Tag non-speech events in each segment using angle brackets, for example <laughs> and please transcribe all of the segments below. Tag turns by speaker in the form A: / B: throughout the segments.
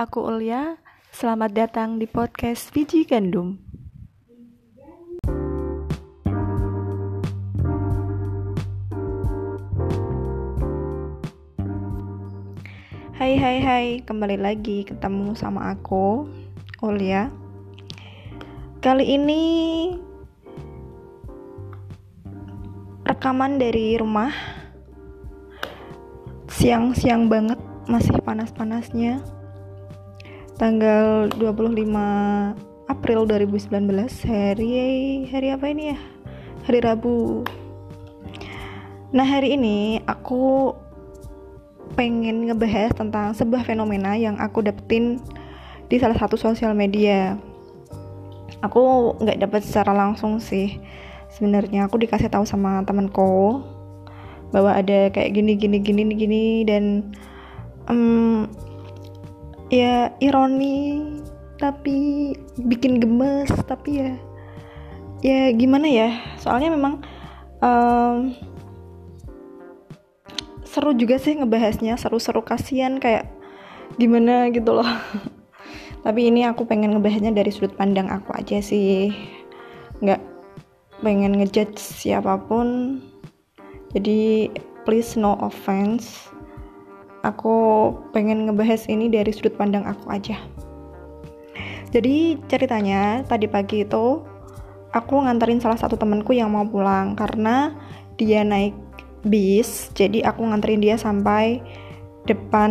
A: aku Ulia. Selamat datang di podcast Biji Gandum. Hai hai hai, kembali lagi ketemu sama aku, Ulia. Kali ini rekaman dari rumah. Siang-siang banget, masih panas-panasnya tanggal 25 April 2019 hari hari apa ini ya? Hari Rabu. Nah hari ini aku pengen ngebahas tentang sebuah fenomena yang aku dapetin di salah satu sosial media. Aku nggak dapet secara langsung sih. Sebenarnya aku dikasih tahu sama temanku bahwa ada kayak gini gini gini gini dan um, ya ironi tapi bikin gemes tapi ya ya gimana ya? Soalnya memang um, seru juga sih ngebahasnya seru-seru kasihan kayak gimana gitu loh. <laughs> Tapi ini aku pengen ngebahasnya dari sudut pandang aku aja sih. Nggak pengen ngejudge siapa pun. Jadi please no offense aku pengen ngebahas ini dari sudut pandang aku aja. Jadi ceritanya tadi pagi itu aku nganterin salah satu temanku yang mau pulang karena dia naik bis, jadi aku nganterin dia sampai depan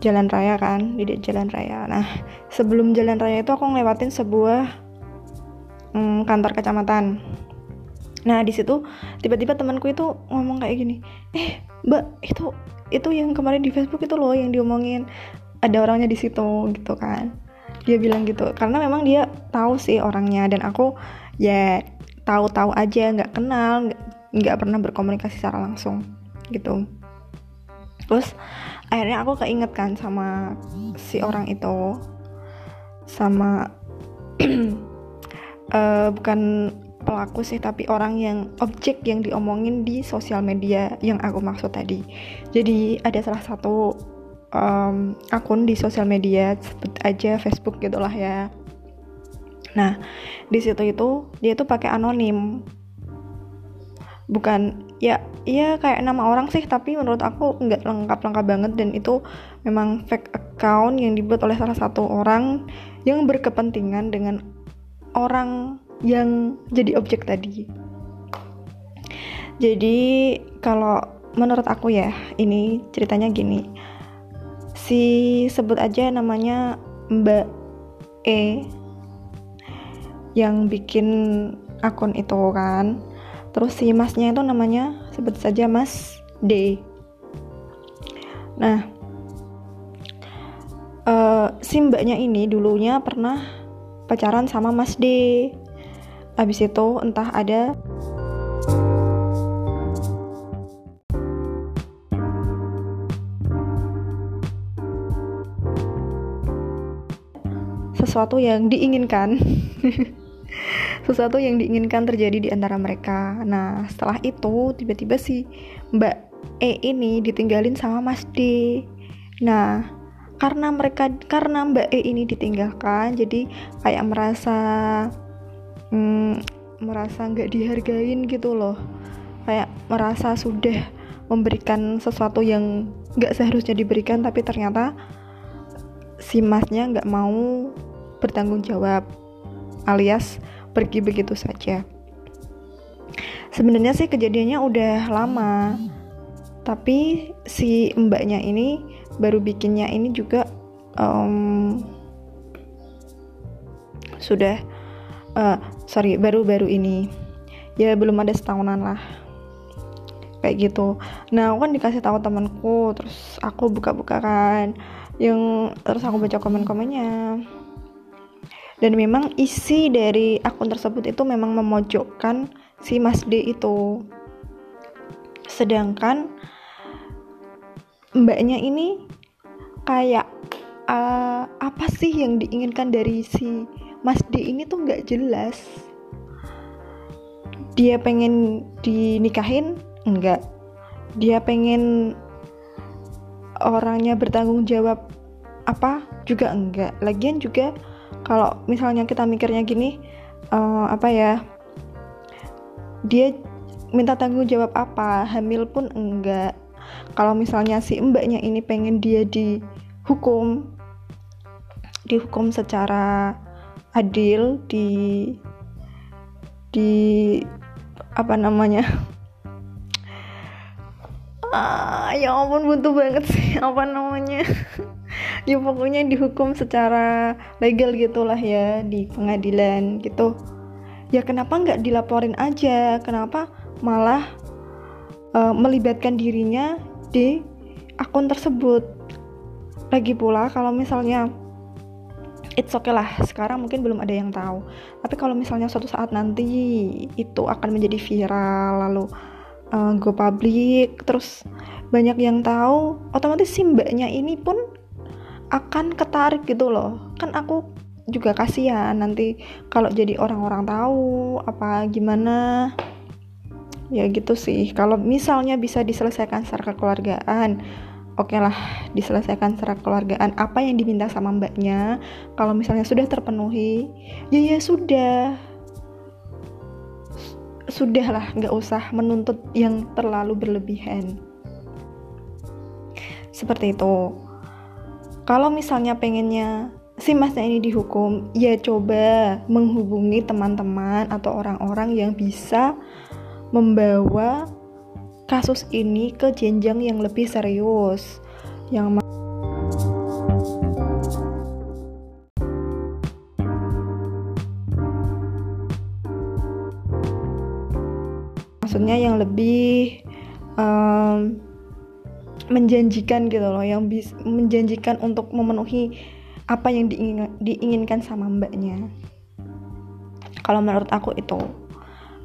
A: jalan raya kan, di jalan raya. Nah, sebelum jalan raya itu aku ngelewatin sebuah hmm, kantor kecamatan. Nah, di situ tiba-tiba temanku itu ngomong kayak gini, "Eh, Mbak, itu itu yang kemarin di Facebook itu loh yang diomongin ada orangnya di situ gitu kan. Dia bilang gitu karena memang dia tahu sih orangnya dan aku ya tahu-tahu aja nggak kenal nggak pernah berkomunikasi secara langsung gitu. Terus akhirnya aku keinget kan sama si orang itu sama uh, <clears throat> bukan pelaku sih tapi orang yang objek yang diomongin di sosial media yang aku maksud tadi. Jadi ada salah satu um, akun di sosial media sebut aja Facebook gitulah ya. Nah di situ itu dia tuh pakai anonim. Bukan ya iya kayak nama orang sih tapi menurut aku nggak lengkap lengkap banget. Dan itu memang fake account yang dibuat oleh salah satu orang yang berkepentingan dengan orang yang jadi objek tadi. Jadi kalau menurut aku ya, ini ceritanya gini. Si sebut aja namanya Mbak E yang bikin akun itu kan. Terus si masnya itu namanya sebut saja Mas D. Nah, uh, si mbaknya ini dulunya pernah pacaran sama Mas D Habis itu entah ada sesuatu yang diinginkan. <laughs> Sesuatu yang diinginkan terjadi di antara mereka. Nah setelah itu tiba-tiba si Mbak E ini ditinggalin sama Mas D. Nah karena mereka karena Mbak E ini ditinggalkan jadi kayak merasa hmm, merasa nggak dihargain gitu loh. Kayak merasa sudah memberikan sesuatu yang nggak seharusnya diberikan tapi ternyata si masnya nggak mau bertanggung jawab alias pergi begitu saja. Sebenarnya sih kejadiannya udah lama tapi si mbaknya ini baru bikinnya ini juga um, sudah uh, sorry baru-baru ini. Ya belum ada setahunan lah. Kayak gitu. Nah aku kan dikasih tahu temanku terus aku buka-buka kan yang terus aku baca komen-komennya. Dan memang isi dari akun tersebut itu memang memojokkan si Mas D itu. Sedangkan mbaknya ini kayak uh, apa sih yang diinginkan dari si Mas D ini tuh nggak jelas. Dia pengen dinikahin? Enggak. Dia pengen orangnya bertanggung jawab apa? Juga enggak. Lagian juga kalau misalnya kita mikirnya gini uh, apa ya dia minta tanggung jawab apa? Hamil pun enggak. Kalau misalnya si mbaknya ini pengen dia dihukum dihukum secara adil di di apa namanya? Ah, ya ampun butuh banget sih apa namanya? <laughs> Ya pokoknya dihukum secara legal gitulah ya di pengadilan gitu. Ya kenapa nggak dilaporin aja? Kenapa malah uh, melibatkan dirinya di akun tersebut? Lagi pula kalau misalnya it's okay lah. Sekarang mungkin belum ada yang tahu. Tapi kalau misalnya suatu saat nanti itu akan menjadi viral lalu uh, go public terus banyak yang tahu otomatis si mbaknya ini pun akan ketarik gitu loh. Kan aku juga kasihan nanti kalau jadi orang-orang tahu apa gimana. Ya gitu sih. Kalau misalnya bisa diselesaikan secara kekeluargaan oke okay lah diselesaikan secara kekeluargaan. Apa yang diminta sama mbaknya kalau misalnya sudah terpenuhi? Ya ya sudah. Sudahlah nggak usah menuntut yang terlalu berlebihan. Seperti itu. Kalau misalnya pengennya si masnya ini dihukum ya coba menghubungi teman-teman atau orang-orang yang bisa membawa kasus ini ke jenjang yang lebih serius yang maksudnya yang lebih um, menjanjikan gitu loh yang bis, menjanjikan untuk memenuhi apa yang diingin, diinginkan sama mbaknya. Kalau menurut aku itu.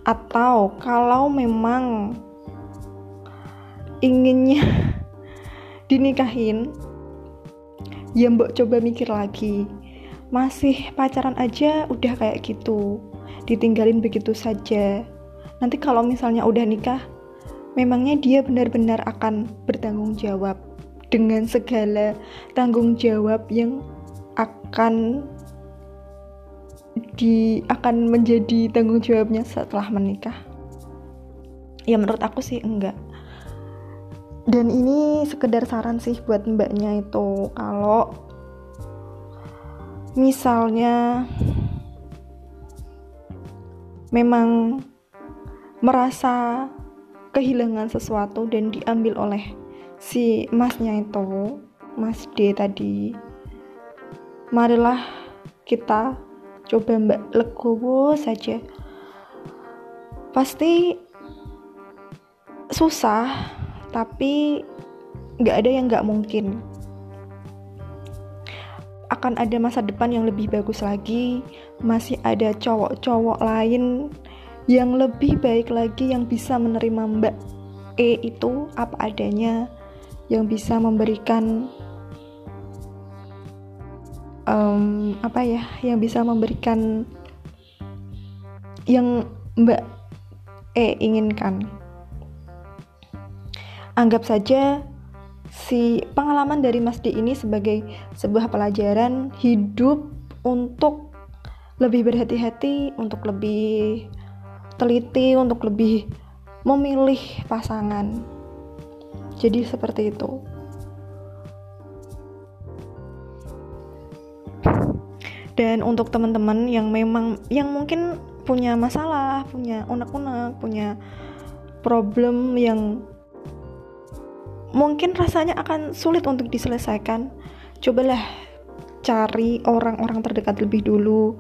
A: Atau kalau memang inginnya <laughs> dinikahin ya mbak coba mikir lagi. Masih pacaran aja udah kayak gitu ditinggalin begitu saja. Nanti kalau misalnya udah nikah memangnya dia benar-benar akan bertanggung jawab dengan segala tanggung jawab yang akan di akan menjadi tanggung jawabnya setelah menikah? Ya menurut aku sih enggak dan ini sekedar saran sih buat mbaknya itu kalau misalnya memang merasa kehilangan sesuatu dan diambil oleh si masnya itu mas D tadi marilah kita coba mbak legowo saja. Pasti susah tapi nggak ada yang nggak mungkin. Akan ada masa depan yang lebih bagus lagi. Masih ada cowok-cowok lain yang lebih baik lagi yang bisa menerima Mbak E itu apa adanya yang bisa memberikan um, apa ya yang bisa memberikan yang Mbak E inginkan anggap saja si pengalaman dari Mas D ini sebagai sebuah pelajaran hidup untuk lebih berhati-hati untuk lebih teliti untuk lebih memilih pasangan. Jadi seperti itu. Dan untuk teman-teman yang memang yang mungkin punya masalah, punya unek-unek, punya problem yang mungkin rasanya akan sulit untuk diselesaikan, cobalah cari orang-orang terdekat lebih dulu,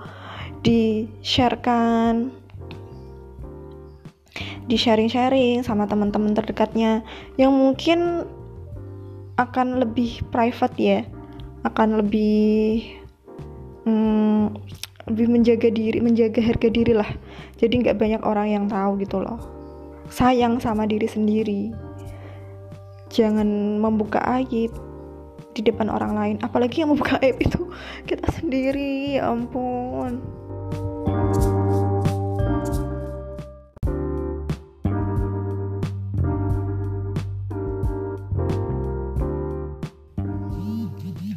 A: di-sharekan di sharing-sharing sama teman-teman terdekatnya yang mungkin akan lebih private ya akan lebih hmm, lebih menjaga diri menjaga harga diri lah. Jadi nggak banyak orang yang tahu gitu loh. Sayang sama diri sendiri jangan membuka aib di depan orang lain apalagi yang membuka aib itu kita sendiri ya ampun.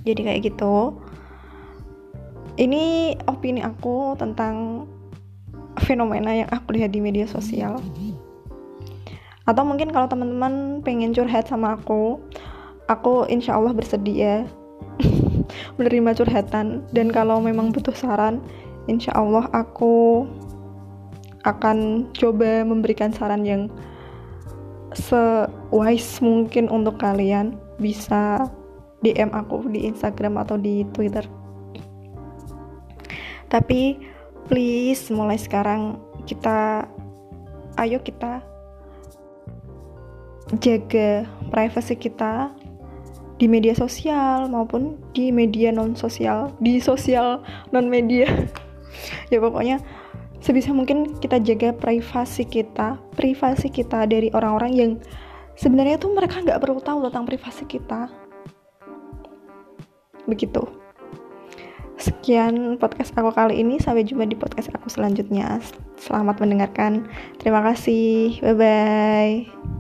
A: Jadi kayak gitu. Ini opini aku tentang fenomena yang aku lihat di media sosial atau mungkin kalau teman-teman pengen curhat sama aku aku insya Allah bersedia <laughs> menerima curhatan. Dan kalau memang butuh saran insya Allah aku akan coba memberikan saran yang se-wise mungkin untuk kalian. Bisa DM aku di Instagram atau di Twitter. Tapi please mulai sekarang. Kita ayo kita jaga privasi kita di media sosial maupun di media non sosial di sosial non media <laughs> ya pokoknya sebisa mungkin kita jaga privasi kita privasi kita dari orang-orang yang sebenarnya tuh mereka nggak perlu tahu tentang privasi kita begitu Sekian podcast aku kali ini. Sampai jumpa di podcast aku selanjutnya. Selamat mendengarkan. Terima kasih. Bye bye.